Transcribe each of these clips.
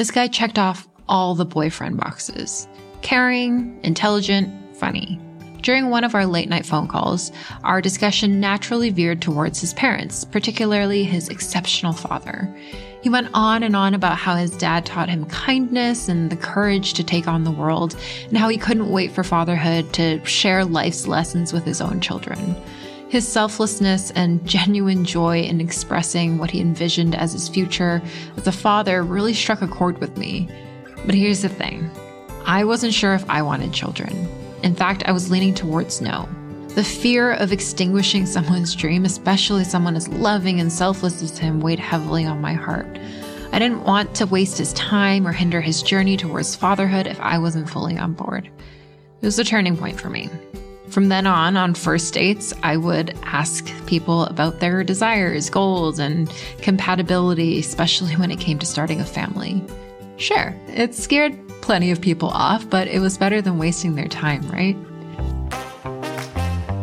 This guy checked off all the boyfriend boxes caring, intelligent, funny. During one of our late night phone calls, our discussion naturally veered towards his parents, particularly his exceptional father. He went on and on about how his dad taught him kindness and the courage to take on the world, and how he couldn't wait for fatherhood to share life's lessons with his own children. His selflessness and genuine joy in expressing what he envisioned as his future as a father really struck a chord with me. But here's the thing I wasn't sure if I wanted children. In fact, I was leaning towards no. The fear of extinguishing someone's dream, especially someone as loving and selfless as him, weighed heavily on my heart. I didn't want to waste his time or hinder his journey towards fatherhood if I wasn't fully on board. It was a turning point for me. From then on, on first dates, I would ask people about their desires, goals, and compatibility, especially when it came to starting a family. Sure, it scared plenty of people off, but it was better than wasting their time, right?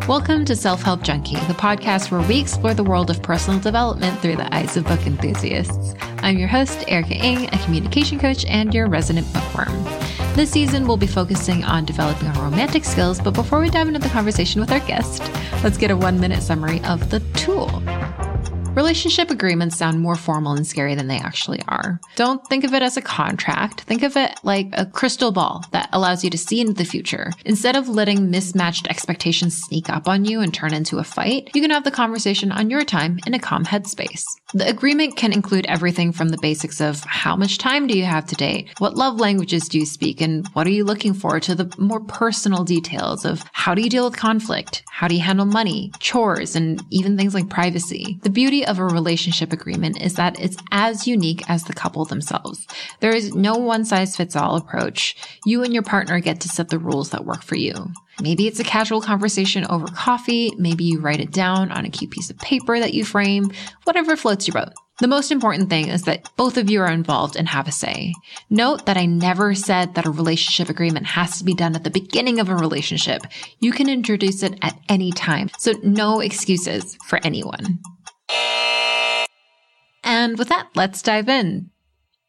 Welcome to Self Help Junkie, the podcast where we explore the world of personal development through the eyes of book enthusiasts. I'm your host, Erika Ng, a communication coach and your resident bookworm. This season, we'll be focusing on developing our romantic skills, but before we dive into the conversation with our guest, let's get a one minute summary of the tool. Relationship agreements sound more formal and scary than they actually are. Don't think of it as a contract. Think of it like a crystal ball that allows you to see into the future. Instead of letting mismatched expectations sneak up on you and turn into a fight, you can have the conversation on your time in a calm headspace. The agreement can include everything from the basics of how much time do you have to date, what love languages do you speak, and what are you looking for, to the more personal details of how do you deal with conflict, how do you handle money, chores, and even things like privacy. The beauty of a relationship agreement is that it's as unique as the couple themselves. There is no one size fits all approach. You and your partner get to set the rules that work for you. Maybe it's a casual conversation over coffee. Maybe you write it down on a cute piece of paper that you frame, whatever floats your boat. The most important thing is that both of you are involved and have a say. Note that I never said that a relationship agreement has to be done at the beginning of a relationship. You can introduce it at any time. So no excuses for anyone. And with that, let's dive in.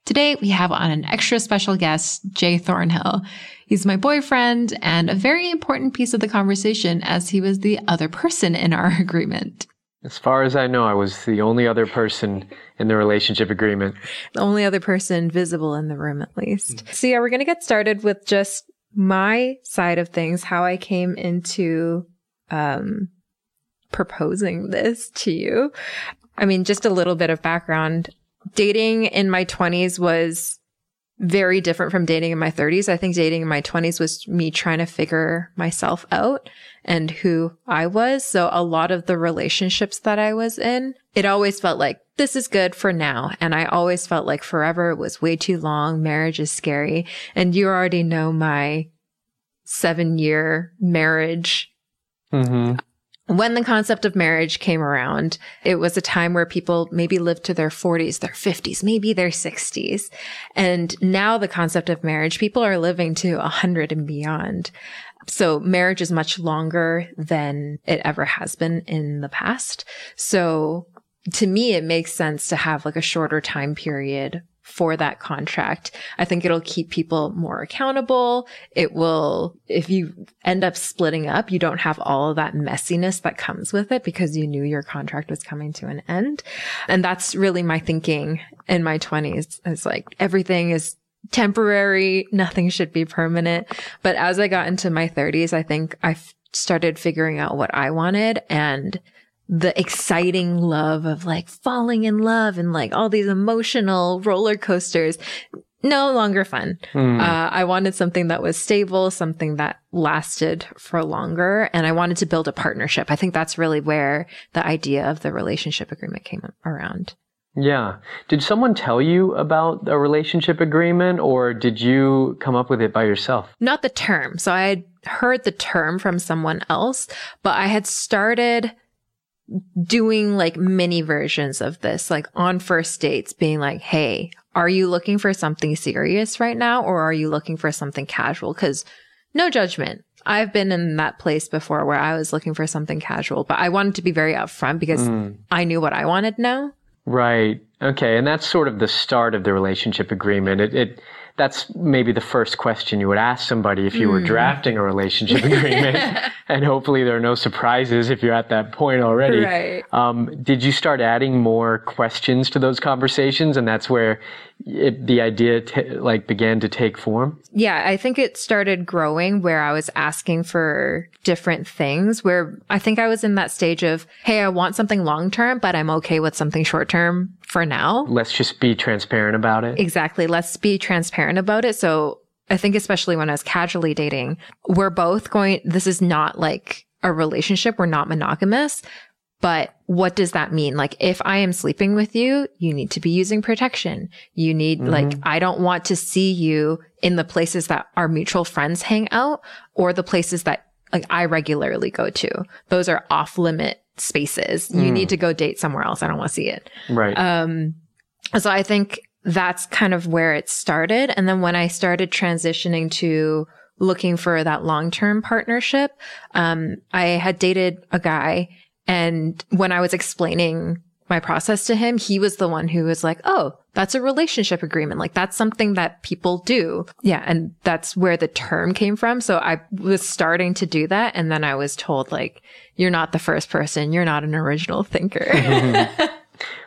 Today we have on an extra special guest, Jay Thornhill. He's my boyfriend and a very important piece of the conversation as he was the other person in our agreement. As far as I know, I was the only other person in the relationship agreement. The only other person visible in the room, at least. Mm-hmm. So, yeah, we're going to get started with just my side of things, how I came into um, proposing this to you. I mean, just a little bit of background. Dating in my 20s was very different from dating in my 30s. I think dating in my 20s was me trying to figure myself out and who I was. So a lot of the relationships that I was in, it always felt like this is good for now. And I always felt like forever was way too long. Marriage is scary. And you already know my seven year marriage. Mm-hmm when the concept of marriage came around, it was a time where people maybe lived to their 40s, their 50s, maybe their 60s. And now the concept of marriage, people are living to 100 and beyond. So marriage is much longer than it ever has been in the past. So to me, it makes sense to have like a shorter time period for that contract. I think it'll keep people more accountable. It will, if you end up splitting up, you don't have all of that messiness that comes with it because you knew your contract was coming to an end. And that's really my thinking in my twenties is like everything is temporary. Nothing should be permanent. But as I got into my thirties, I think I started figuring out what I wanted and the exciting love of like falling in love and like all these emotional roller coasters no longer fun. Mm. Uh, I wanted something that was stable, something that lasted for longer, and I wanted to build a partnership. I think that's really where the idea of the relationship agreement came around. Yeah. Did someone tell you about a relationship agreement or did you come up with it by yourself? Not the term. So I had heard the term from someone else, but I had started doing like mini versions of this, like on first dates, being like, Hey, are you looking for something serious right now? Or are you looking for something casual? Cause no judgment. I've been in that place before where I was looking for something casual, but I wanted to be very upfront because mm. I knew what I wanted now. Right. Okay, and that's sort of the start of the relationship agreement. It, it that's maybe the first question you would ask somebody if you were drafting a relationship agreement, and hopefully there are no surprises if you're at that point already. Right. Um, did you start adding more questions to those conversations, and that's where it, the idea t- like began to take form? Yeah, I think it started growing where I was asking for different things. Where I think I was in that stage of, hey, I want something long term, but I'm okay with something short term for now. Let's just be transparent about it. Exactly. Let's be transparent about it. So I think especially when I was casually dating, we're both going, this is not like a relationship. We're not monogamous. But what does that mean? Like, if I am sleeping with you, you need to be using protection. You need, mm-hmm. like, I don't want to see you in the places that our mutual friends hang out or the places that like I regularly go to. Those are off limit spaces. You need to go date somewhere else. I don't want to see it. Right. Um, so I think that's kind of where it started. And then when I started transitioning to looking for that long term partnership, um, I had dated a guy. And when I was explaining my process to him, he was the one who was like, Oh, that's a relationship agreement. Like that's something that people do. Yeah. And that's where the term came from. So I was starting to do that. And then I was told like, you're not the first person. You're not an original thinker.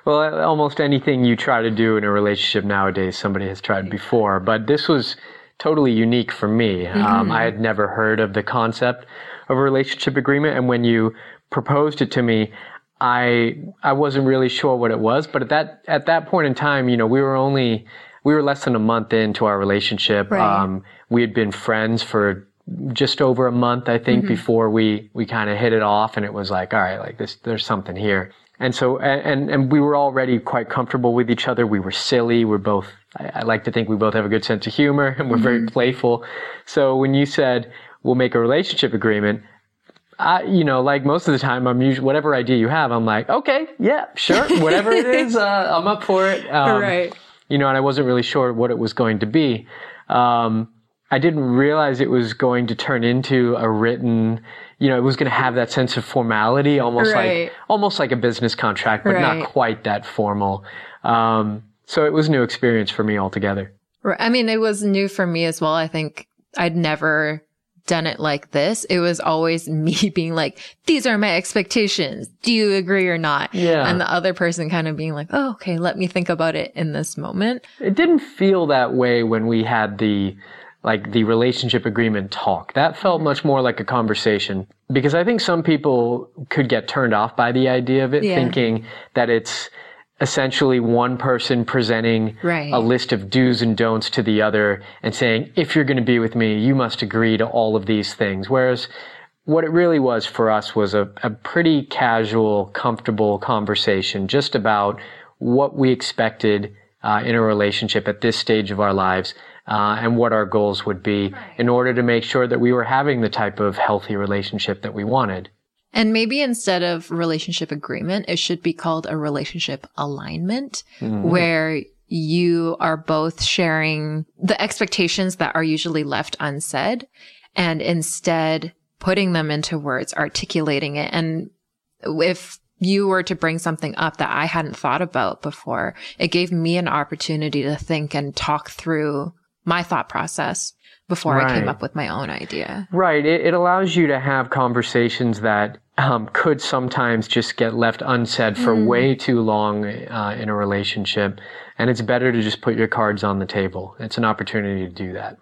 Well, almost anything you try to do in a relationship nowadays, somebody has tried before. But this was totally unique for me. Um, I had never heard of the concept of a relationship agreement, and when you proposed it to me, I I wasn't really sure what it was. But at that at that point in time, you know, we were only we were less than a month into our relationship. Right. Um, we had been friends for just over a month, I think, before we we kind of hit it off, and it was like, all right, like this, there's something here. And so, and and we were already quite comfortable with each other. We were silly. We're both. I, I like to think we both have a good sense of humor, and we're very playful. So when you said we'll make a relationship agreement, I, you know, like most of the time, I'm usually whatever idea you have, I'm like, okay, yeah, sure, whatever it is, uh, I'm up for it. Um, right. you know, and I wasn't really sure what it was going to be. Um, I didn't realize it was going to turn into a written, you know, it was going to have that sense of formality, almost Right. like almost like a business contract, but Right. not quite that formal. Um, so it was a new experience for me altogether. Right. I mean, it was new for me as well. I think I'd never done it like this. It was always me being like, these are my expectations. Do you agree or not? Yeah. And the other person kind of being like, oh, okay, let me think about it in this moment. It didn't feel that way when we had the like the relationship agreement talk. That felt much more like a conversation because I think some people could get turned off by the idea of it, Yeah. thinking that it's essentially one person presenting Right. a list of do's and don'ts to the other and saying, if you're going to be with me, you must agree to all of these things. Whereas what it really was for us was a, a pretty casual, comfortable conversation just about what we expected uh, in a relationship at this stage of our lives uh, and what our goals would be in order to make sure that we were having the type of healthy relationship that we wanted. And maybe instead of relationship agreement, it should be called a relationship alignment mm-hmm. where you are both sharing the expectations that are usually left unsaid and instead putting them into words, articulating it. And if you were to bring something up that I hadn't thought about before, it gave me an opportunity to think and talk through my thought process before I came up with my own idea. Right. It, it allows you to have conversations that um, could sometimes just get left unsaid for way too long uh, in a relationship. And it's better to just put your cards on the table. It's an opportunity to do that.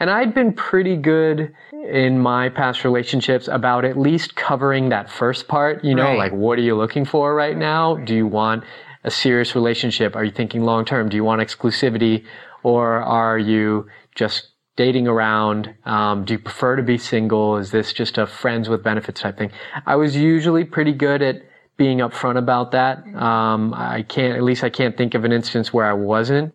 And I'd been pretty good in my past relationships about at least covering that first part. You know, Right. like, what are you looking for right now? Do you want a serious relationship? Are you thinking long term? Do you want exclusivity? Or are you just dating around? Um, do you prefer to be single? Is this just a friends with benefits type thing? I was usually pretty good at being upfront about that. Um, I can't, at least I can't think of an instance where I wasn't.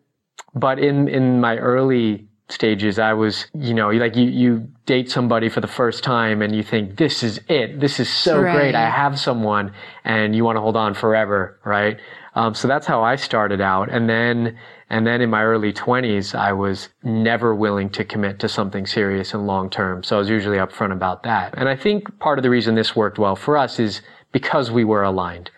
But in, in my early stages, I was, you know, like you, you date somebody for the first time and you think, this is it. This is so Right. great. I have someone and you want to hold on forever. Right. Um, so that's how I started out. And then, and then in my early twenties, I was never willing to commit to something serious and long term. So I was usually upfront about that. And I think part of the reason this worked well for us is because we were aligned.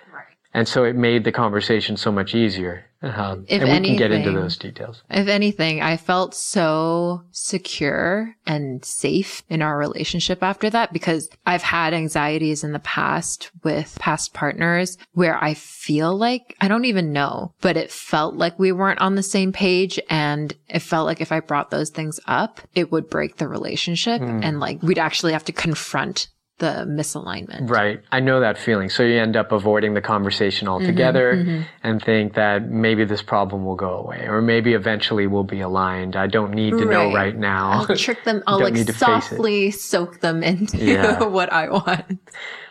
And so it made the conversation so much easier. Um, If and we can get into anything- those details. If anything, I felt so secure and safe in our relationship after that because I've had anxieties in the past with past partners where I feel like I don't even know, but it felt like we weren't on the same page. And it felt like if I brought those things up, it would break the relationship and like we'd actually have to confront the misalignment. Right. I know that feeling. So you end up avoiding the conversation mm-hmm, altogether mm-hmm. and think that maybe this problem will go away or maybe eventually we'll be aligned. I don't need to know Right. right now. I'll trick them. I'll like need to face it. softly soak them into Yeah. what I want.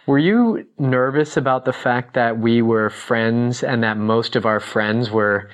Were you nervous about the fact that we were friends and that most of our friends were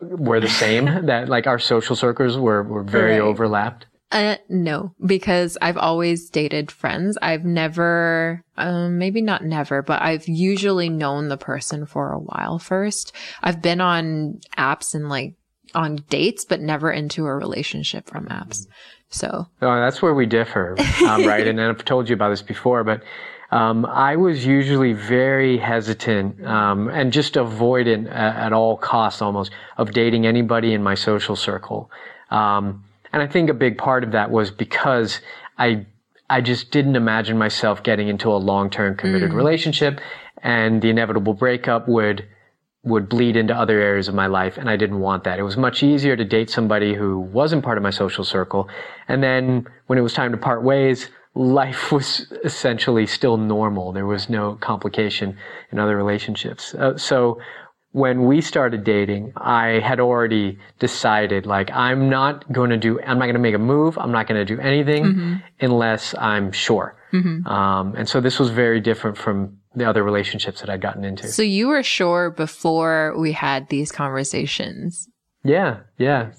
were the same? that like our social circles were were very Right. overlapped? Uh, no, because I've always dated friends. I've never, um, maybe not never, but I've usually known the person for a while first. I've been on apps and like on dates, but never into a relationship from apps. So Oh, that's where we differ, um, right? and I've told you about this before, but um, I was usually very hesitant um, and just avoidant at, at all costs, almost, of dating anybody in my social circle. Um, and I think a big part of that was because I I just didn't imagine myself getting into a long term committed relationship, and the inevitable breakup would would bleed into other areas of my life and I didn't want that. It was much easier to date somebody who wasn't part of my social circle. And then when it was time to part ways, life was essentially still normal. There was no complication in other relationships. Uh, so when we started dating, I had already decided like I'm not going to do I'm not going to make a move. I'm not going to do anything unless I'm sure. Um, and so this was very different from the other relationships that I'd gotten into. So you were sure before we had these conversations. Yeah, yeah.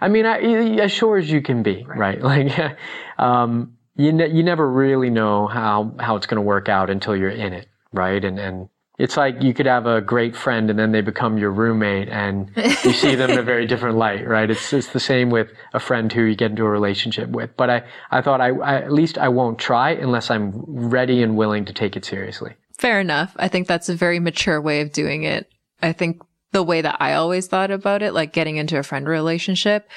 I mean, I, as sure as you can be, right? Like, um, you ne- you never really know how how it's going to work out until you're in it, right? And and it's like you could have a great friend and then they become your roommate and you see them in a very different light, right? It's it's the same with a friend who you get into a relationship with. But I I thought I, I at least I won't try unless I'm ready and willing to take it seriously. Fair enough. I think that's a very mature way of doing it. I think the way that I always thought about it, like getting into a friend relationship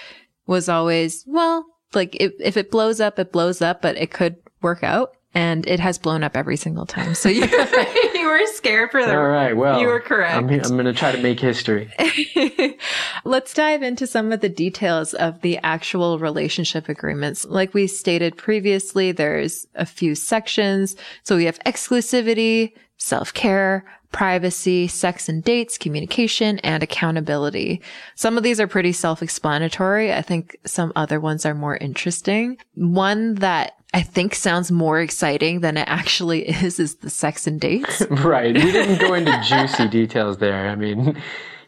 was always, well, like if, if it blows up, it blows up, but it could work out. And it has blown up every single time. So you, you were scared for the All right, well, You were correct. I'm, I'm going to try to make history. Let's dive into some of the details of the actual relationship agreements. Like we stated previously, there's a few sections. So we have exclusivity, self-care, privacy, sex and dates, communication, and accountability. Some of these are pretty self-explanatory. I think some other ones are more interesting. One that I think sounds more exciting than it actually is is the sex and dates. Right. We didn't go into juicy details there. I mean,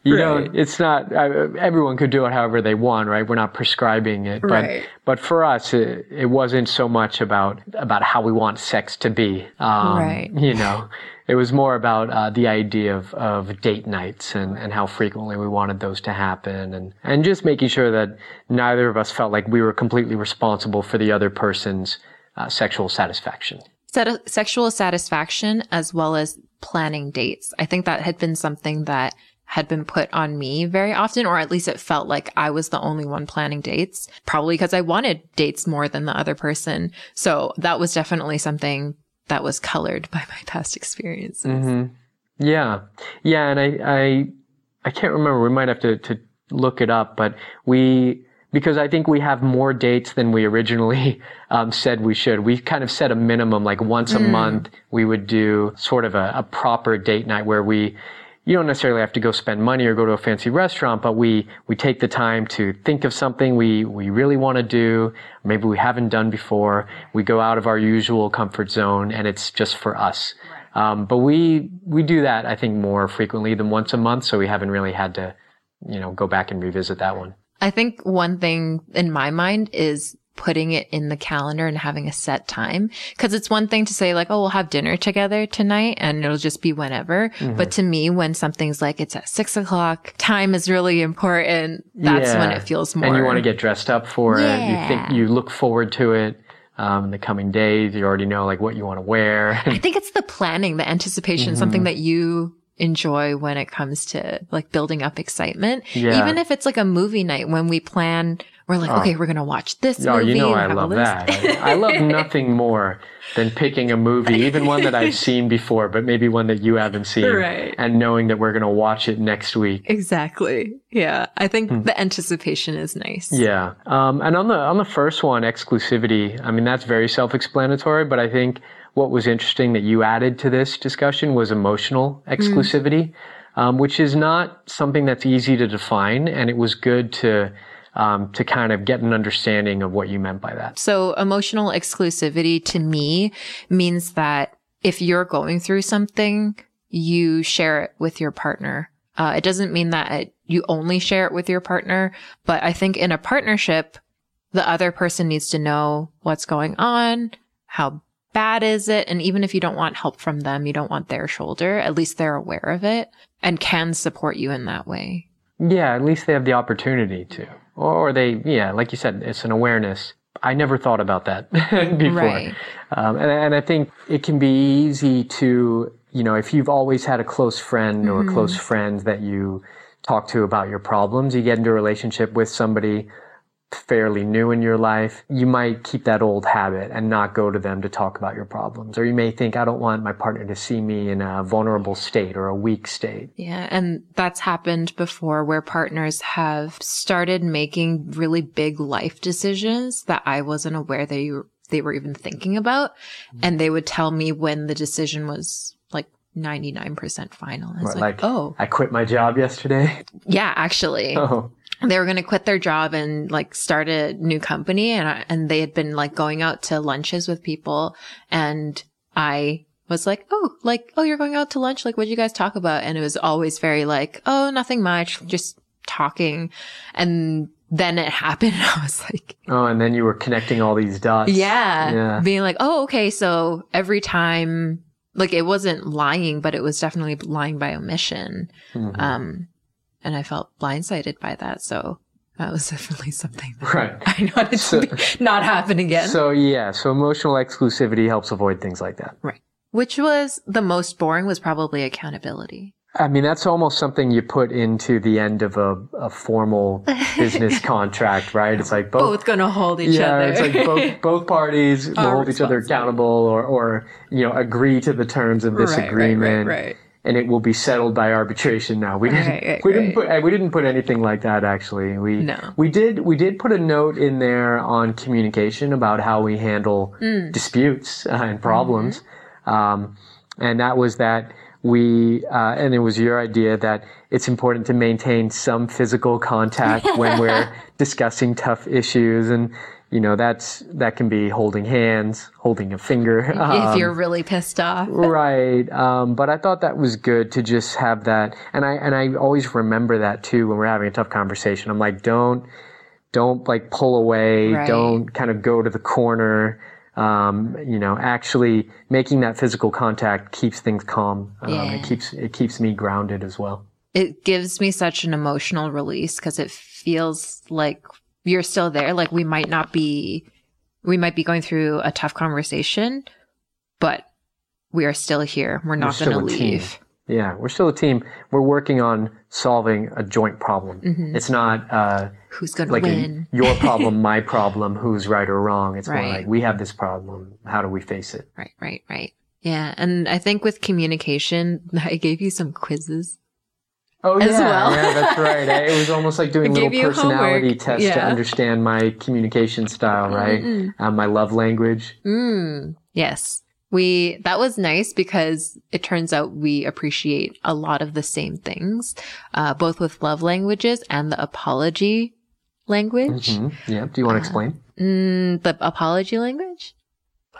you know, it's not, uh, everyone could do it however they want, right? We're not prescribing it. But, Right. but for us, it, it wasn't so much about, about how we want sex to be. Um, Right. You know, it was more about uh, the idea of, of date nights and, and how frequently we wanted those to happen and, and just making sure that neither of us felt like we were completely responsible for the other person's uh, sexual satisfaction. Sat- sexual satisfaction as well as planning dates. I think that had been something that had been put on me very often, or at least it felt like I was the only one planning dates, probably because I wanted dates more than the other person. So that was definitely something that was colored by my past experiences. Mm-hmm. Yeah, yeah, and I, I, I can't remember. We might have to to look it up, but we because I think we have more dates than we originally um, said we should. We kind of set a minimum, like once a month, we would do sort of a, a proper date night where we. You don't necessarily have to go spend money or go to a fancy restaurant, but we, we take the time to think of something we, we really want to do, maybe we haven't done before. We go out of our usual comfort zone and it's just for us. Um, but we we do that I think more frequently than once a month, so we haven't really had to, you know, go back and revisit that one. I think one thing in my mind is putting it in the calendar and having a set time. Cause it's one thing to say like, oh, we'll have dinner together tonight and it'll just be whenever. Mm-hmm. But to me, when something's like, it's at six o'clock, time is really important. That's when it feels more. And you want to get dressed up for it. You think you look forward to it. Um, in the coming days, you already know like what you want to wear. I think it's the planning, the anticipation, something Mm-hmm. that you enjoy when it comes to like building up excitement. Yeah. Even if it's like a movie night when we plan, we're like, Oh. okay, we're going to watch this Oh, movie. you know I love that. I, I love nothing more than picking a movie, even one that I've seen before, but maybe one that you haven't seen, Right. and knowing that we're going to watch it next week. exactly. Yeah. I think the anticipation is nice. Hmm. Yeah. Um, and on the on the first one, exclusivity. I mean, that's very self-explanatory. But I think what was interesting that you added to this discussion was emotional exclusivity, um, which is not something that's easy to define. And it was good to um, to kind of get an understanding of what you meant by that. So emotional exclusivity to me means that if you're going through something, you share it with your partner. Uh, it doesn't mean that it, you only share it with your partner, but I think in a partnership, the other person needs to know what's going on, how bad is it, and even if you don't want help from them, you don't want their shoulder, at least they're aware of it and can support you in that way. Yeah, at least they have the opportunity to. Or they, yeah, like you said, it's an awareness. I never thought about that before. Right. Um, and, and I think it can be easy to, you know, if you've always had a close friend or close friends that you talk to about your problems, you get into a relationship with somebody fairly new in your life, you might keep that old habit and not go to them to talk about your problems. Or you may think, I don't want my partner to see me in a vulnerable state or a weak state. Yeah. And that's happened before where partners have started making really big life decisions that I wasn't aware they, they were even thinking about. Mm-hmm. And they would tell me when the decision was like 99% final. I was What, like, like, oh, I quit my job yesterday. yeah, actually. oh. They were going to quit their job and like start a new company and I, and they had been like going out to lunches with people and I was like, "Oh, like oh, you're going out to lunch? Like what did you guys talk about?" And it was always very like, "Oh, nothing much, just talking." And then it happened. I was like, Oh, and then you were connecting all these dots. yeah, Yeah. being like, "Oh, okay, so every time like it wasn't lying, but it was definitely lying by omission." Mhm. Um, and I felt blindsided by that. So that was definitely something that Right. I wanted So- to not happen again. So yeah, so emotional exclusivity helps avoid things like that. right. Which was the most boring was probably accountability. I mean, that's almost something you put into the end of a, a formal business contract, right? It's like both. Both gonna hold each yeah, other. it's like both both parties will hold each other accountable, or or you know agree to the terms of this Right, right, agreement, right, right. And it will be settled by arbitration. Now we didn't Right, right, we didn't right. put we didn't put anything like that actually. We No. we did we did put a note in there on communication about how we handle Mm. disputes uh, and problems, Mm-hmm. um, and that was that. We uh, and it was your idea that it's important to maintain some physical contact when we're discussing tough issues, and you know that's that can be holding hands, holding a finger. if um, you're really pissed off. right um, but i thought that was good to just have that and i and i always remember that too when we're having a tough conversation i'm like don't don't like pull away Right. don't kind of go to the corner um, you know actually making that physical contact keeps things calm um, Yeah. it keeps it keeps me grounded as well It gives me such an emotional release because it feels like you're still there. Like we might not be, we might be going through a tough conversation, but we are still here. We're not going to a team. leave. yeah we're still a team we're working on solving a joint problem it's not uh, Who's going to like a- win? your problem, my problem, who's right or wrong. It's more like we have this problem. How do we face it? Right, right, right. Yeah. And I think with communication, I gave you some quizzes. Oh As yeah, well. yeah, that's right. It was almost like doing I little personality homework. tests to understand my communication style, right? Um, my love language. Mm, yes. We, that was nice because it turns out we appreciate a lot of the same things, uh, both with love languages and the apology language. hmm Yeah. Do you want to explain? Mm, the apology language?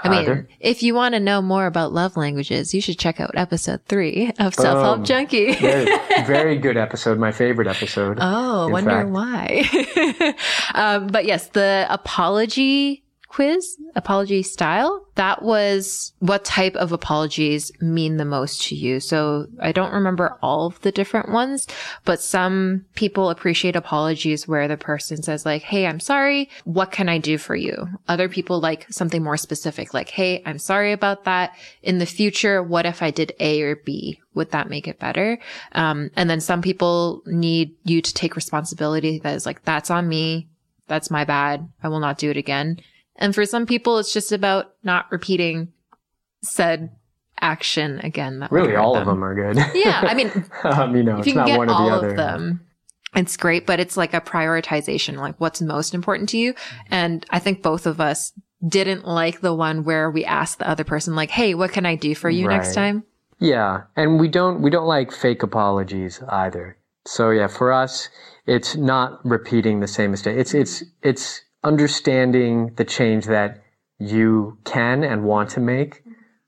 I mean, Either. if you want to know more about love languages, you should check out episode three of Self Help Junkie. very, very good episode. My favorite episode. Oh, wonder fact. why. um, but yes, the apology quiz, apology style. That was what type of apologies mean the most to you. So I don't remember all of the different ones, but some people appreciate apologies where the person says like, Hey, I'm sorry. What can I do for you? Other people like something more specific, like, Hey, I'm sorry about that. In the future, what if I did A or B? Would that make it better? Um, and then some people need you to take responsibility that is like, that's on me. That's my bad. I will not do it again. And for some people, it's just about not repeating said action again. That really, all them. of them are good. yeah. I mean, um, you know, if you can get all of them, it's great, but it's like a prioritization, like what's most important to you. And I think both of us didn't like the one where we asked the other person, like, Hey, what can I do for you right. next time? Yeah. And we don't, we don't like fake apologies either. So yeah, for us, it's not repeating the same mistake. It's, it's, it's understanding the change that you can and want to make,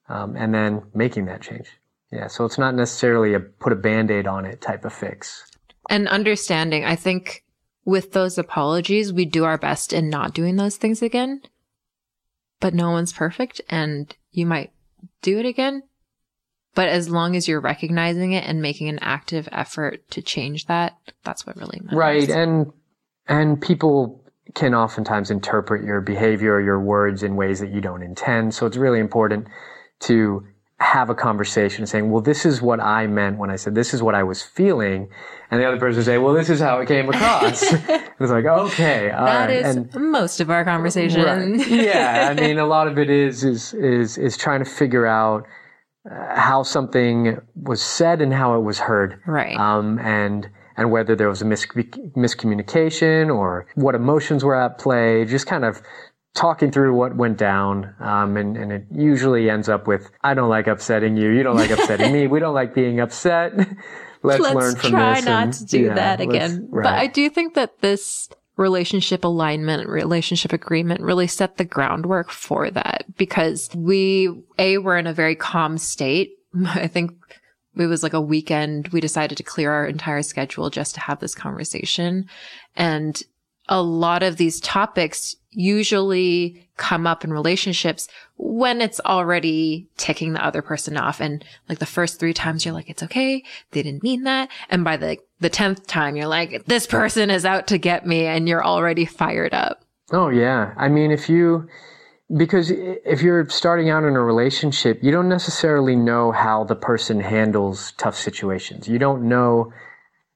um, and then making that change. Yeah. So it's not necessarily a put a band-aid on it type of fix. And understanding, I think with those apologies, we do our best in not doing those things again, but no one's perfect and you might do it again. But as long as you're recognizing it and making an active effort to change that, that's what really matters. Right. And, and people can oftentimes interpret your behavior or your words in ways that you don't intend. So it's really important to have a conversation saying, well, this is what I meant when I said this is what I was feeling. And the other person say, well, this is how it came across. it's like, okay. that right. is and, most of our conversation. Right. Yeah. I mean, a lot of it is, is, is, is trying to figure out uh, how something was said and how it was heard. Right. Um, and, and whether there was a mis- miscommunication or what emotions were at play, just kind of talking through what went down. Um, and, and it usually ends up with, I don't like upsetting you. You don't like upsetting me. We don't like being upset. let's, let's learn from try this. not and, to do yeah, that again. Right. But I do think that this relationship alignment, relationship agreement really set the groundwork for that because we, A, were in a very calm state. I think it was like a weekend. We decided to clear our entire schedule just to have this conversation. And a lot of these topics usually come up in relationships when it's already ticking the other person off. And like the first three times you're like, it's okay. They didn't mean that. And by the, the 10th time, you're like, this person is out to get me and you're already fired up. Oh yeah. I mean, if you, because if you're starting out in a relationship, you don't necessarily know how the person handles tough situations. You don't know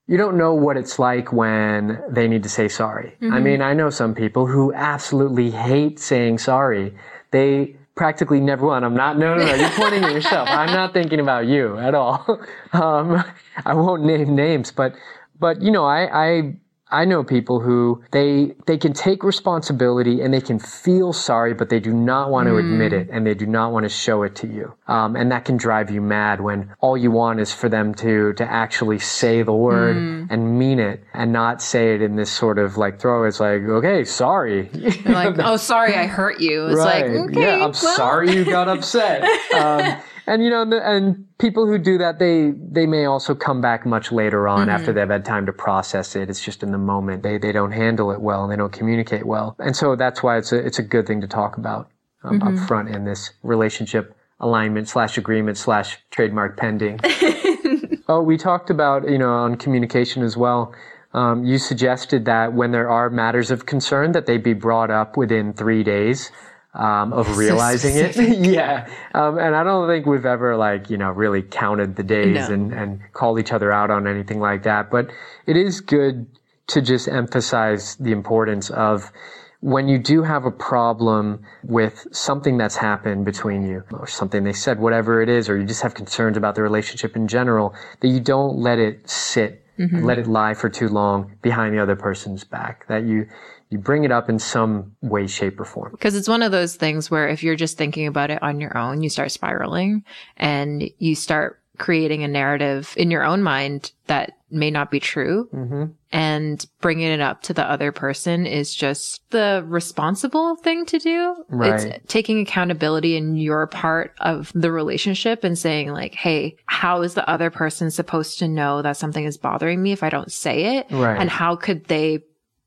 you don't know what it's like when they need to say sorry. Mm-hmm. I mean, I know some people who absolutely hate saying sorry. They practically never will. And I'm not, no, no, no, you're pointing at yourself. I'm not thinking about you at all. Um, I won't name names, but, but, you know, I, I I know people who they they can take responsibility and they can feel sorry, but they do not want to mm. admit it and they do not want to show it to you. Um, and that can drive you mad when all you want is for them to to actually say the word mm. and mean it and not say it in this sort of like throw. It's like okay, sorry. like oh, sorry, I hurt you. It's right. like okay, yeah, I'm well. sorry you got upset. Um, and you know, and people who do that, they they may also come back much later on mm-hmm. after they've had time to process it. It's just in the moment they they don't handle it well and they don't communicate well, and so that's why it's a it's a good thing to talk about um, mm-hmm. up front in this relationship alignment slash agreement slash trademark pending. oh, we talked about you know on communication as well. Um, you suggested that when there are matters of concern, that they be brought up within three days um, of realizing it. yeah. Um, and I don't think we've ever like, you know, really counted the days no. and, and called each other out on anything like that. But it is good to just emphasize the importance of when you do have a problem with something that's happened between you or something they said, whatever it is, or you just have concerns about the relationship in general, that you don't let it sit, mm-hmm. let it lie for too long behind the other person's back, that you, you bring it up in some way, shape, or form. Because it's one of those things where if you're just thinking about it on your own, you start spiraling and you start creating a narrative in your own mind that may not be true. Mm-hmm. And bringing it up to the other person is just the responsible thing to do. Right. It's taking accountability in your part of the relationship and saying like, Hey, how is the other person supposed to know that something is bothering me if I don't say it? Right. And how could they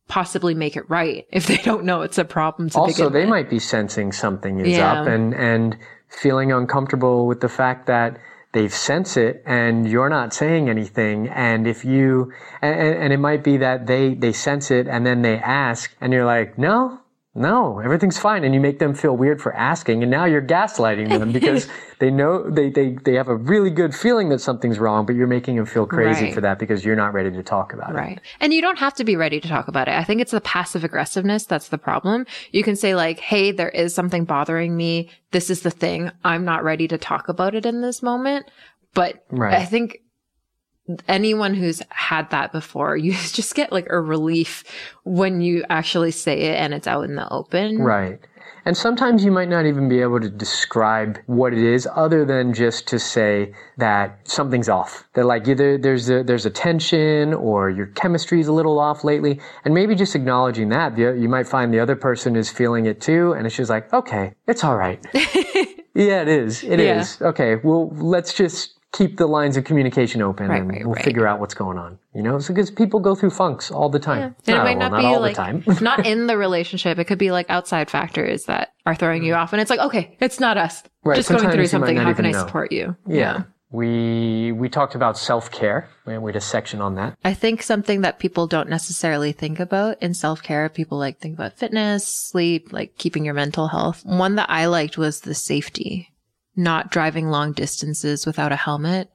possibly make it right if they don't know it's a problem to also they might be sensing something is Yeah. up and and feeling uncomfortable with the fact that they've sensed it and you're not saying anything and if you and, and it might be that they they sense it and then they ask and you're like no no everything's fine and you make them feel weird for asking and now you're gaslighting them because they know they, they they have a really good feeling that something's wrong but you're making them feel crazy Right. for that because you're not ready to talk about it Right. And you don't have to be ready to talk about it. I think it's the passive aggressiveness that's the problem. You can say like, Hey, there is something bothering me. This is the thing. I'm not ready to talk about it in this moment. But Right. I think anyone who's had that before, you just get like a relief when you actually say it and it's out in the open. Right. And sometimes you might not even be able to describe what it is other than just to say that something's off. That like either there's a, there's a tension or your chemistry is a little off lately. And maybe just acknowledging that, the- you might find the other person is feeling it too. And it's just like, okay, it's all right. yeah, it is. It is. Yeah. Okay. Well, let's just keep the lines of communication open Right, and right, we'll right. figure out what's going on. You know, it's because people go through funks all the time. And it Not, might well, not not be all like the time. not in the relationship. It could be like outside factors that are throwing you mm. off, and it's like, okay, it's not us. Right, Just going through something. How can I know. support you? Yeah. We we talked about self care. We we had a section on that. I think something that people don't necessarily think about in self care, people like think about fitness, sleep, like keeping your mental health. One that I liked was the safety, not driving long distances without a helmet.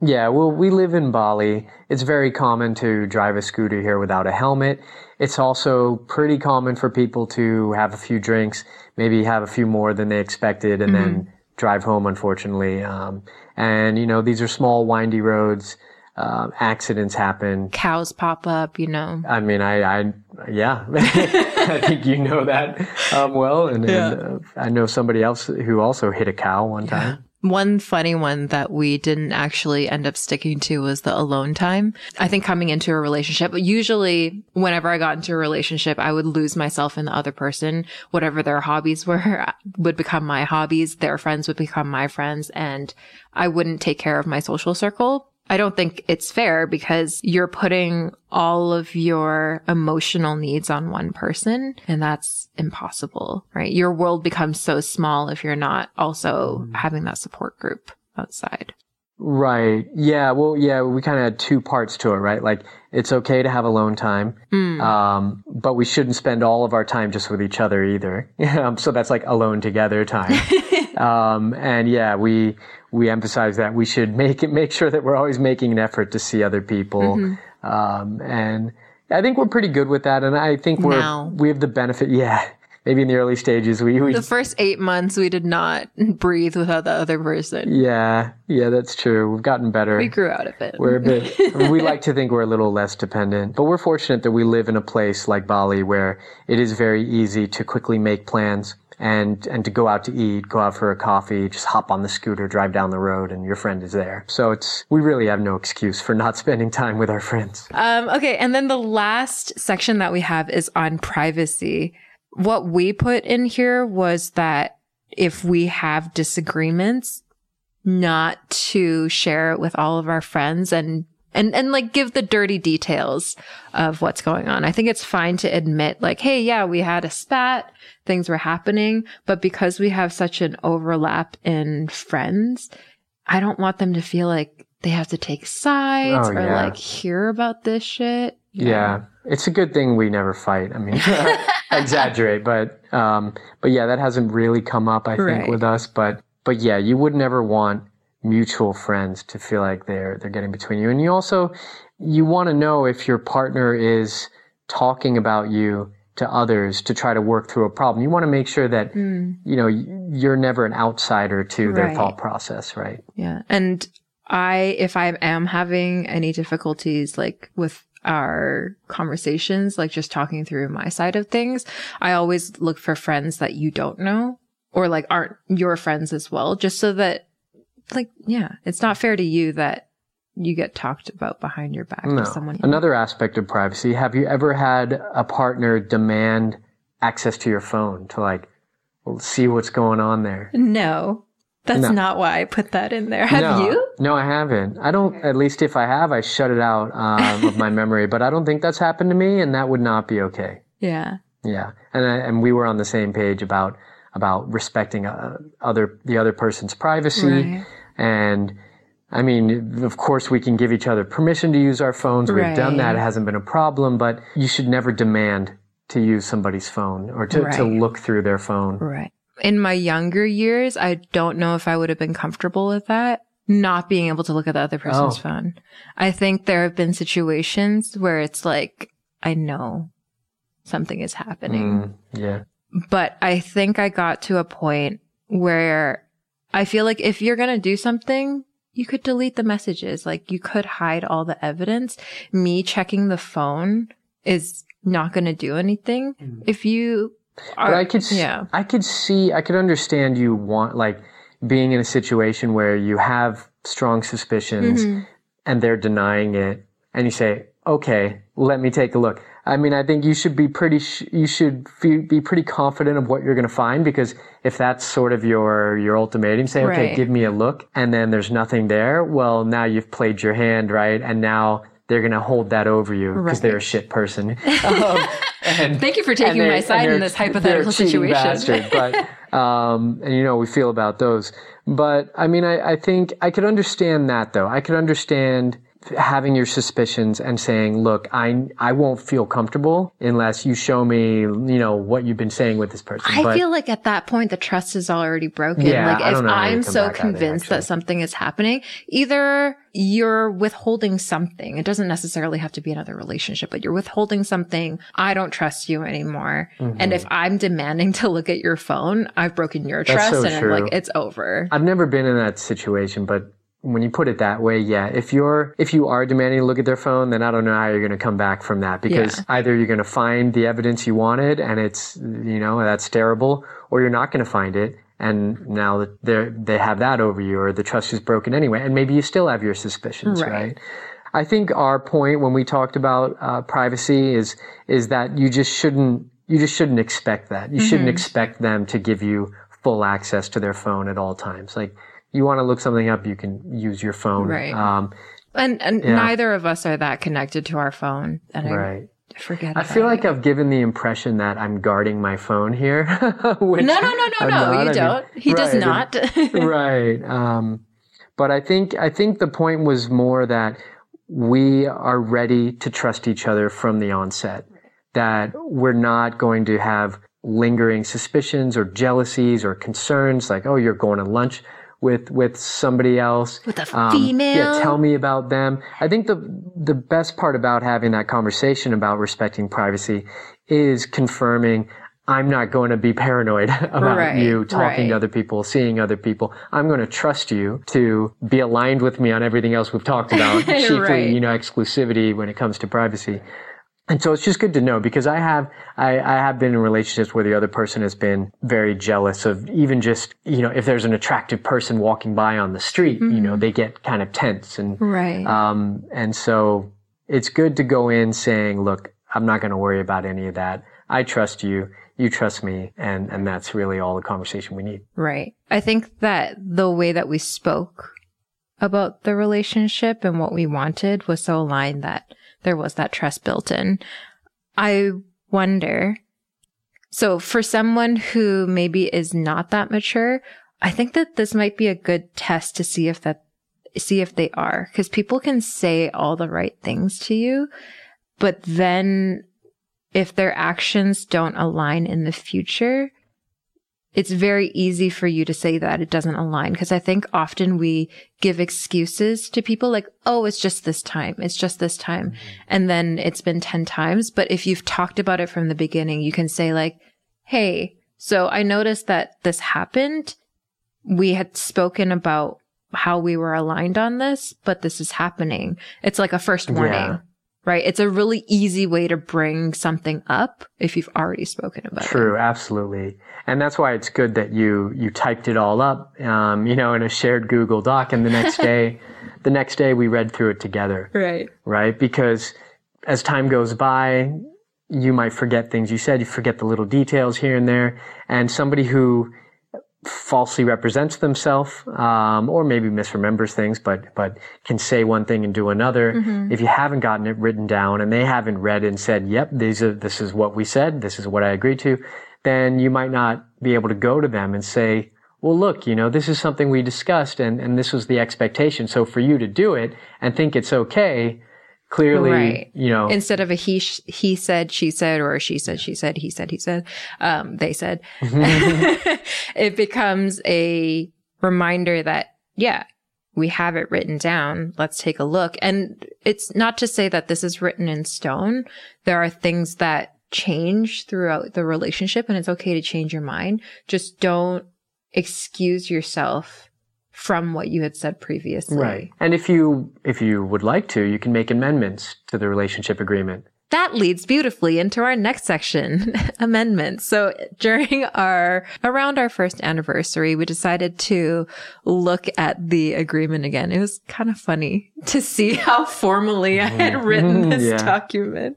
Yeah, well, we live in Bali. It's very common to drive a scooter here without a helmet. It's also pretty common for people to have a few drinks, maybe have a few more than they expected, and then drive home, unfortunately. Um, and, you know, these are small, windy roads. Um, accidents happen. Cows pop up, you know. I mean, I, I yeah, I think you know that um, well. And, and uh, I know somebody else who also hit a cow one time. One funny one that we didn't actually end up sticking to was the alone time. I think coming into a relationship, usually whenever I got into a relationship, I would lose myself in the other person. Whatever their hobbies were would become my hobbies. Their friends would become my friends and I wouldn't take care of my social circle. I don't think it's fair because you're putting all of your emotional needs on one person and that's impossible, right? Your world becomes so small if you're not also having that support group outside. Right. Yeah. Well, yeah, we kind of had two parts to it, right? Like, it's okay to have alone time, um, but we shouldn't spend all of our time just with each other either. um, so that's like alone together time. um, and yeah, we, we emphasize that we should make it, make sure that we're always making an effort to see other people. Um, and I think we're pretty good with that. And I think we're, Now. we have the benefit. Yeah. Maybe in the early stages, we, we The first eight months, we did not breathe without the other person. yeah, yeah, that's true. We've gotten better. We grew out of it. We're a bit, we like to think we're a little less dependent, but we're fortunate that we live in a place like Bali where it is very easy to quickly make plans and, and to go out to eat, go out for a coffee, just hop on the scooter, drive down the road and your friend is there. So it's, we really have no excuse for not spending time with our friends. Um, okay. And then the last section that we have is on privacy. What we put in here was that if we have disagreements, not to share it with all of our friends and and and like give the dirty details of what's going on. I think it's fine to admit like, hey, yeah, we had a spat, things were happening, but because we have such an overlap in friends, I don't want them to feel like they have to take sides Oh, or yeah. like hear about this shit. Yeah. It's a good thing we never fight. I mean, exaggerate, but, um, but yeah, that hasn't really come up, I think, Right. with us. But, but yeah, you would never want mutual friends to feel like they're, they're getting between you. And you also, you want to know if your partner is talking about you to others to try to work through a problem. You want to make sure that, mm. you know, you're never an outsider to their thought process, right? Yeah. And I, if I am having any difficulties like with our conversations, like just talking through my side of things, I always look for friends that you don't know or like aren't your friends as well, just so that like, yeah, it's not fair to you that you get talked about behind your back No. someone. Another aspect of privacy. Have you ever had a partner demand access to your phone to like see what's going on there? No, That's No. not why I put that in there. Have no, you? No, I haven't. I don't. At least if I have, I shut it out um, of my memory. But I don't think that's happened to me, and that would not be okay. Yeah. Yeah, and I, and we were on the same page about about respecting uh, other the other person's privacy, Right. and I mean, of course, we can give each other permission to use our phones. We've done that; it hasn't been a problem. But you should never demand to use somebody's phone or to, to look through their phone. Right. In my younger years, I don't know if I would have been comfortable with that. Not being able to look at the other person's Oh. phone. I think there have been situations where it's like, I know something is happening. Mm, yeah, but I think I got to a point where I feel like if you're going to do something, you could delete the messages. Like you could hide all the evidence. Me checking the phone is not going to do anything. If you are, But I could, yeah. I could see, I could understand you want like being in a situation where you have strong suspicions Mm-hmm. and they're denying it, and you say, "Okay, let me take a look." I mean, I think you should be pretty, sh- you should fe- be pretty confident of what you're going to find because if that's sort of your your ultimatum, say, "Okay, give me a look," and then there's nothing there, well, now you've played your hand, right? And now they're going to hold that over you because Right. they're a shit person. Um, and Thank you for taking my side in this hypothetical they're a cheating situation. bastard, but um, and you know we feel about those. But I mean, I, I think I could understand that though. I could understand having your suspicions and saying, "Look, I I won't feel comfortable unless you show me, you know, what you've been saying with this person." I but feel like at that point the trust is already broken. Yeah, like I if don't know how you I'm so it, convinced that something is happening, either you're withholding something. It doesn't necessarily have to be another relationship, but you're withholding something. I don't trust you anymore. Mm-hmm. And if I'm demanding to look at your phone, I've broken your That's trust so and I'm like, it's over. I've never been in that situation, but when you put it that way, yeah. If you're if you are demanding to look at their phone, then I don't know how you're going to come back from that because Yeah. either you're going to find the evidence you wanted and it's you know that's terrible, or you're not going to find it and now they they have that over you, or the trust is broken anyway, and maybe you still have your suspicions, Right. right? I think our point when we talked about uh, privacy is is that you just shouldn't you just shouldn't expect that. You Mm-hmm. shouldn't expect them to give you full access to their phone at all times. Like you want to look something up, you can use your phone. Right. Um, And and Yeah. neither of us are that connected to our phone. And right. I forget. I feel it. like I've given the impression that I'm guarding my phone here. no, no, no, no, I'm no. not. You don't. He does not. right. Um, but I think I think the point was more that we are ready to trust each other from the onset. That we're not going to have lingering suspicions or jealousies or concerns like, oh, you're going to lunch with with somebody else With a Um, female. yeah, tell me about them. I think the the best part about having that conversation about respecting privacy is confirming I'm not going to be paranoid about Right, you talking right. to other people, seeing other people. I'm going to trust you to be aligned with me on everything else we've talked about, chiefly, Right. you know, exclusivity when it comes to privacy. And so it's just good to know because I have, I, I have been in relationships where the other person has been very jealous of even just, you know, if there's an attractive person walking by on the street, you know, they get kind of tense and, right. um, and so it's good to go in saying, look, I'm not going to worry about any of that. I trust you. You trust me. And, and that's really all the conversation we need. Right. I think that the way that we spoke about the relationship and what we wanted was so aligned that there was that trust built in. I wonder. So for someone who maybe is not that mature, I think that this might be a good test to see if that, see if they are. Cause people can say all the right things to you, but then if their actions don't align in the future, it's very easy for you to say that it doesn't align because I think often we give excuses to people like, oh, it's just this time. It's just this time. Mm-hmm. And then it's been 10 times. But if you've talked about it from the beginning, you can say like, Hey, so I noticed that this happened. We had spoken about how we were aligned on this, but this is happening. It's like a first warning. Yeah. Right. It's a really easy way to bring something up if you've already spoken about it. True, absolutely. And that's why it's good that you you typed it all up, um, you know, in a shared Google Doc, and the next day, the next day we read through it together, Right. right? Because as time goes by, you might forget things you said, you forget the little details here and there, and somebody who falsely represents themselves, um, or maybe misremembers things, but but can say one thing and do another. Mm-hmm. If you haven't gotten it written down and they haven't read and said, "Yep, these are this is what we said, this is what I agreed to," then you might not be able to go to them and say, "Well, look, you know, this is something we discussed, and and this was the expectation. So for you to do it and think it's okay." Clearly, Right. you know, Instead of a he, sh- he said, she said, or she said, she said, he said, he said, um, they said, it becomes a reminder that, yeah, we have it written down. Let's take a look. And it's not to say that this is written in stone. There are things that change throughout the relationship and it's okay to change your mind. Just don't excuse yourself from what you had said previously. Right. And if you if you would like to, you can make amendments to the relationship agreement. That leads beautifully into our next section, amendments. So during our, around our first anniversary, we decided to look at the agreement again. It was kind of funny to see how formally I had mm-hmm. written mm-hmm. this Yeah. document.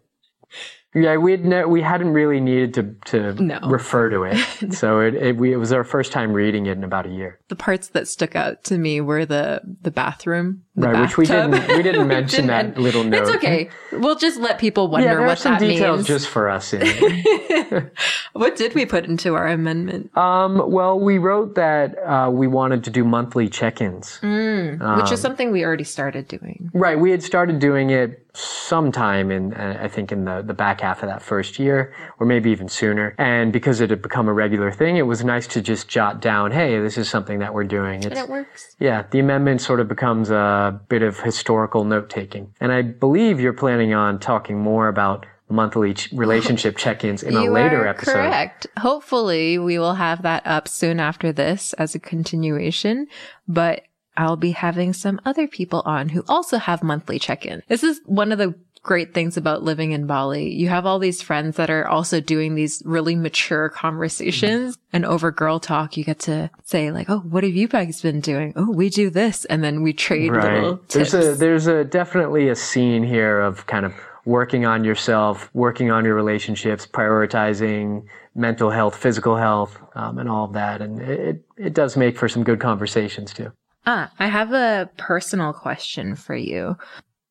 Yeah, we had we hadn't really needed to to No. refer to it, so it it, we, it was our first time reading it in about a year. The parts that stuck out to me were the, the bathroom, Right, which we didn't- we didn't mention didn't- that little note. It's okay. We'll just let people wonder yeah, there are what some that details means. just for us. In what did we put into our amendment? um, well, we wrote that uh, we wanted to do monthly check-ins. Mm, which is something we already started doing. Right, we had started doing it sometime in, uh, I think, in the, the back half of that first year, or maybe even sooner. And because it had become a regular thing, it was nice to just jot down, hey, this is something that we're doing. And it works. yeah, the amendment sort of becomes a bit of historical note taking. And I believe you're planning on talking more about monthly ch- relationship check-ins in a later episode. Correct. Hopefully, we will have that up soon after this as a continuation, but I'll be having some other people on who also have monthly check-in. This is one of the great things about living in Bali. You have all these friends that are also doing these really mature conversations and over girl talk, you get to say like, Oh, what have you guys been doing? Oh, we do this. And then we trade little tips. There's a there's a definitely a scene here of kind of working on yourself, working on your relationships, prioritizing mental health, physical health, um, and all of that. And it it does make for some good conversations too. Ah, I have a personal question for you.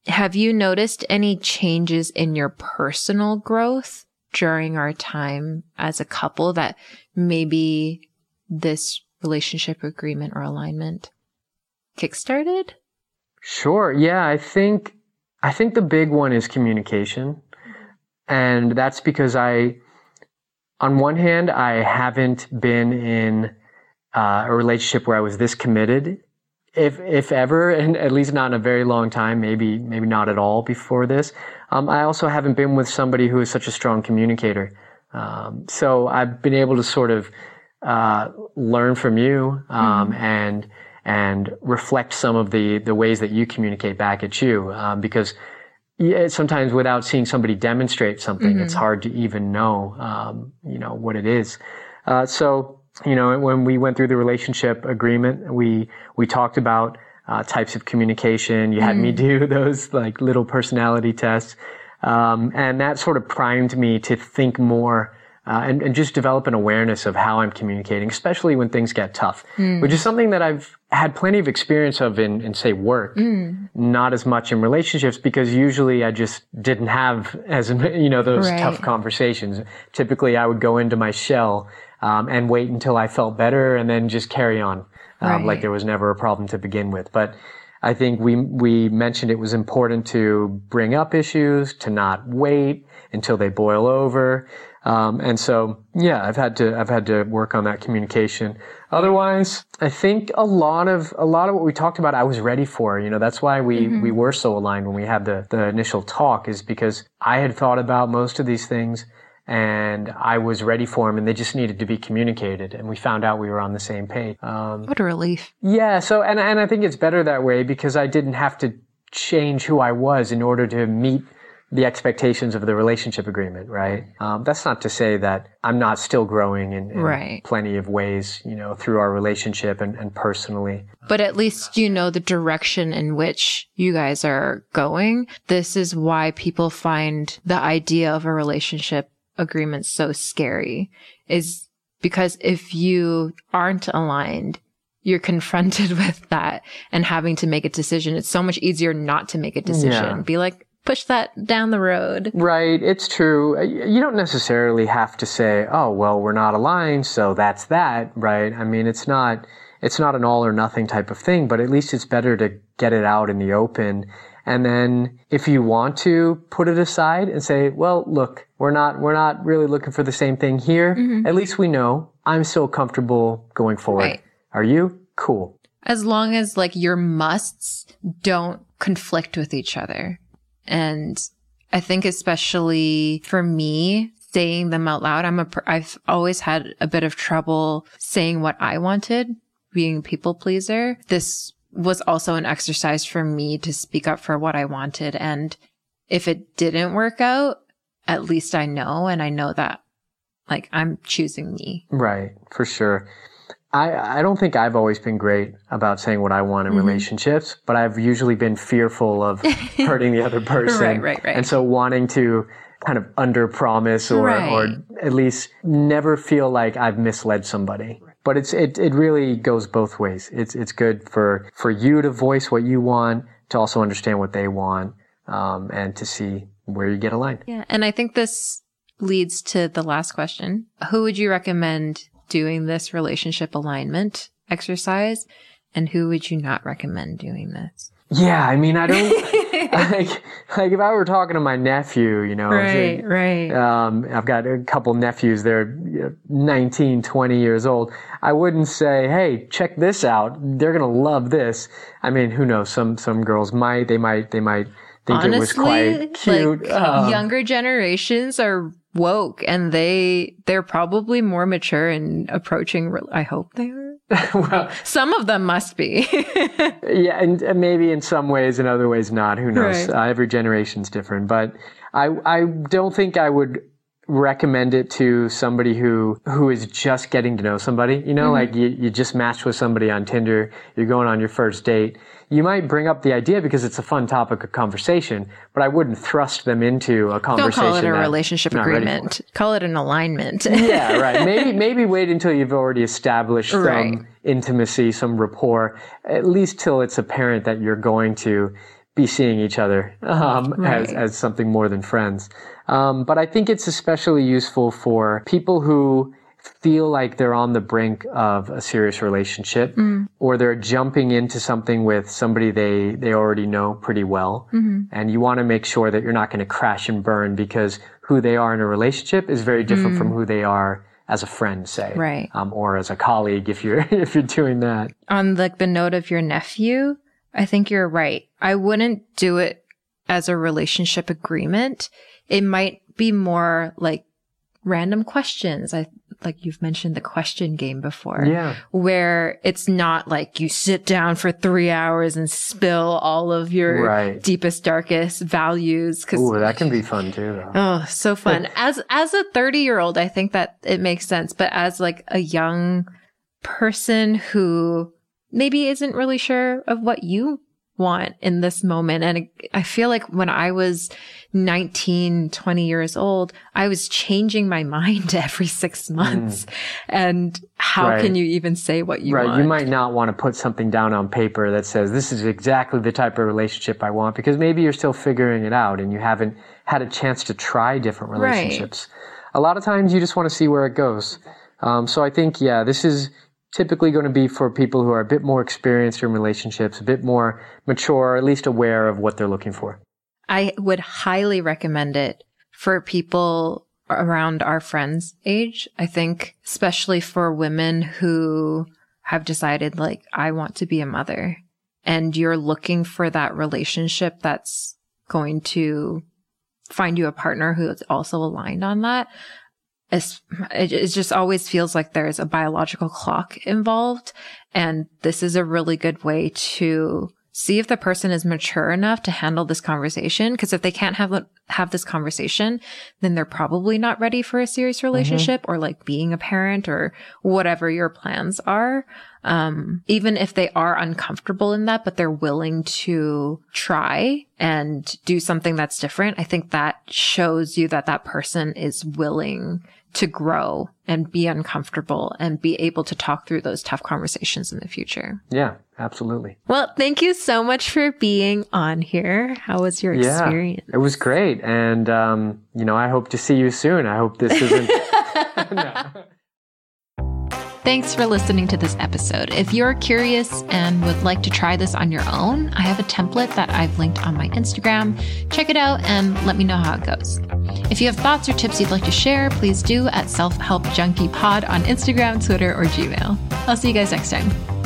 Have you noticed any changes in your personal growth during our time as a couple that maybe this relationship agreement or alignment kickstarted? Sure. Yeah, I think I think the big one is communication. And that's because I on one hand, I haven't been in uh, a relationship where I was this committed if if ever, and at least not in a very long time, maybe maybe not at all before this. Um, I also haven't been with somebody who is such a strong communicator. Um, so I've been able to sort of uh, learn from you um, and and reflect some of the the ways that you communicate back at you um, because yeah, sometimes without seeing somebody demonstrate something, it's hard to even know, um, you know, what it is. Uh, so, you know, when we went through the relationship agreement, we we talked about uh, types of communication. You had me do those like little personality tests, um, and that sort of primed me to think more. Uh, and, and just develop an awareness of how I'm communicating, especially when things get tough, which is something that I've had plenty of experience of in, in say work, not as much in relationships because usually I just didn't have as you know those Right. tough conversations. Typically, I would go into my shell um, and wait until I felt better, and then just carry on um, Right. like there was never a problem to begin with. But I think we we mentioned it was important to bring up issues, to not wait until they boil over. Um, and so, yeah, I've had to I've had to work on that communication. Otherwise, I think a lot of a lot of what we talked about, I was ready for. You know, that's why we we were so aligned when we had the the initial talk, is because I had thought about most of these things and I was ready for them, and they just needed to be communicated. And we found out we were on the same page. Um, What a relief. yeah. So, and and I think it's better that way because I didn't have to change who I was in order to meet the expectations of the relationship agreement, right? Um, that's not to say that I'm not still growing in, in Right. plenty of ways, you know, through our relationship and, and personally. But at least you know the direction in which you guys are going. This is why people find the idea of a relationship agreement so scary is Because if you aren't aligned, you're confronted with that and having to make a decision. It's so much easier not to make a decision. Yeah. Be like, push that down the road. Right, it's true. You don't necessarily have to say, "Oh, well, we're not aligned, so that's that." Right? I mean, it's not it's not an all or nothing type of thing, but at least it's better to get it out in the open. And then if you want to put it aside and say, "Well, look, we're not we're not really looking for the same thing here." Mm-hmm. At least we know I'm so comfortable going forward. Right. Are you? Cool. As long as like your musts don't conflict with each other. And I think especially for me, saying them out loud, I'm a, I've always had a bit of trouble saying what I wanted, being a people pleaser. This was also an exercise for me to speak up for what I wanted. And if it didn't work out, at least I know, and I know that like I'm choosing me. Right, for sure. I, I don't think I've always been great about saying what I want in Mm-hmm. relationships, but I've usually been fearful of hurting the other person. Right, right, right. And so wanting to kind of under promise or, Right. or at least never feel like I've misled somebody. But it's it, it really goes both ways. It's it's good for for you to voice what you want, to also understand what they want, um, and to see where you get aligned. Yeah. And I think this leads to the last question. Who would you recommend doing this relationship alignment exercise? And who would you not recommend doing this? Yeah, I mean I don't like like if I were talking to my nephew, you know, say- right. um, I've got a couple nephews, they're you 19, 20 years old. I wouldn't say, hey, check this out. They're going to love this. I mean, who knows? Some, some girls might, they might, they might think it was quite cute. like Um, younger generations are woke and they, they're probably more mature and approaching. Re- I hope they are. well, Some of them must be. yeah, and, and maybe in some ways, in other ways not. Who knows? Right. Uh, every generation's different, but I I don't think I would recommend it to somebody who who is just getting to know somebody. You know, mm-hmm. like you, you just matched with somebody on Tinder, you're going on your first date. You might bring up the idea because it's a fun topic of conversation, but I wouldn't thrust them into a Don't conversation. call it a relationship I'm not ready for. agreement. Call it an alignment. yeah, right. Maybe maybe wait until you've already established some Right. intimacy, some rapport, at least till it's apparent that you're going to be seeing each other um, as Right. as something more than friends. Um, but I think it's especially useful for people who feel like they're on the brink of a serious relationship or they're jumping into something with somebody they they already know pretty well and you want to make sure that you're not going to crash and burn because who they are in a relationship is very different from who they are as a friend say Right. um, or as a colleague if you're if you're doing that on like the note of your nephew, I think you're right. I wouldn't do it as a relationship agreement. It might be more like random questions. I like you've mentioned the question game before. yeah Where it's not like you sit down for three hours and spill all of your Right. deepest, darkest values. Cause Ooh, that can be fun too though. Oh, so fun. As as a 30 year old, I think that it makes sense. But as like a young person who maybe isn't really sure of what you want in this moment. And I feel like when I was 19, 20 years old, I was changing my mind every six months. And how Mm. Right. can you even say what you right want? you might not want to put something down on paper that says this is exactly the type of relationship i want because maybe you're still figuring it out and you haven't had a chance to try different Right. relationships a lot of times you just want to see where it goes um, so i think yeah this is typically going to be for people who are a bit more experienced in relationships a bit more mature at least aware of what they're looking for I would highly recommend it for people around our friends' age. I think, especially for women who have decided, like, I want to be a mother and you're looking for that relationship that's going to find you a partner who is also aligned on that. It, it just always feels like there's a biological clock involved. And this is a really good way to see if the person is mature enough to handle this conversation. Cause if they can't have, have this conversation, then they're probably not ready for a serious relationship or like being a parent or whatever your plans are. um, even if they are uncomfortable in that, but they're willing to try and do something that's different, I think that shows you that that person is willing to grow and be uncomfortable and be able to talk through those tough conversations in the future. Yeah, absolutely. Well, thank you so much for being on here. How was your Yeah, experience? it was great. And, um, you know, I hope to see you soon. I hope this isn't. Thanks for listening to this episode. If you're curious and would like to try this on your own, I have a template that I've linked on my Instagram. Check it out and let me know how it goes. If you have thoughts or tips you'd like to share, please do at Self Help Junkie Pod on Instagram, Twitter, or Gmail. I'll see you guys next time.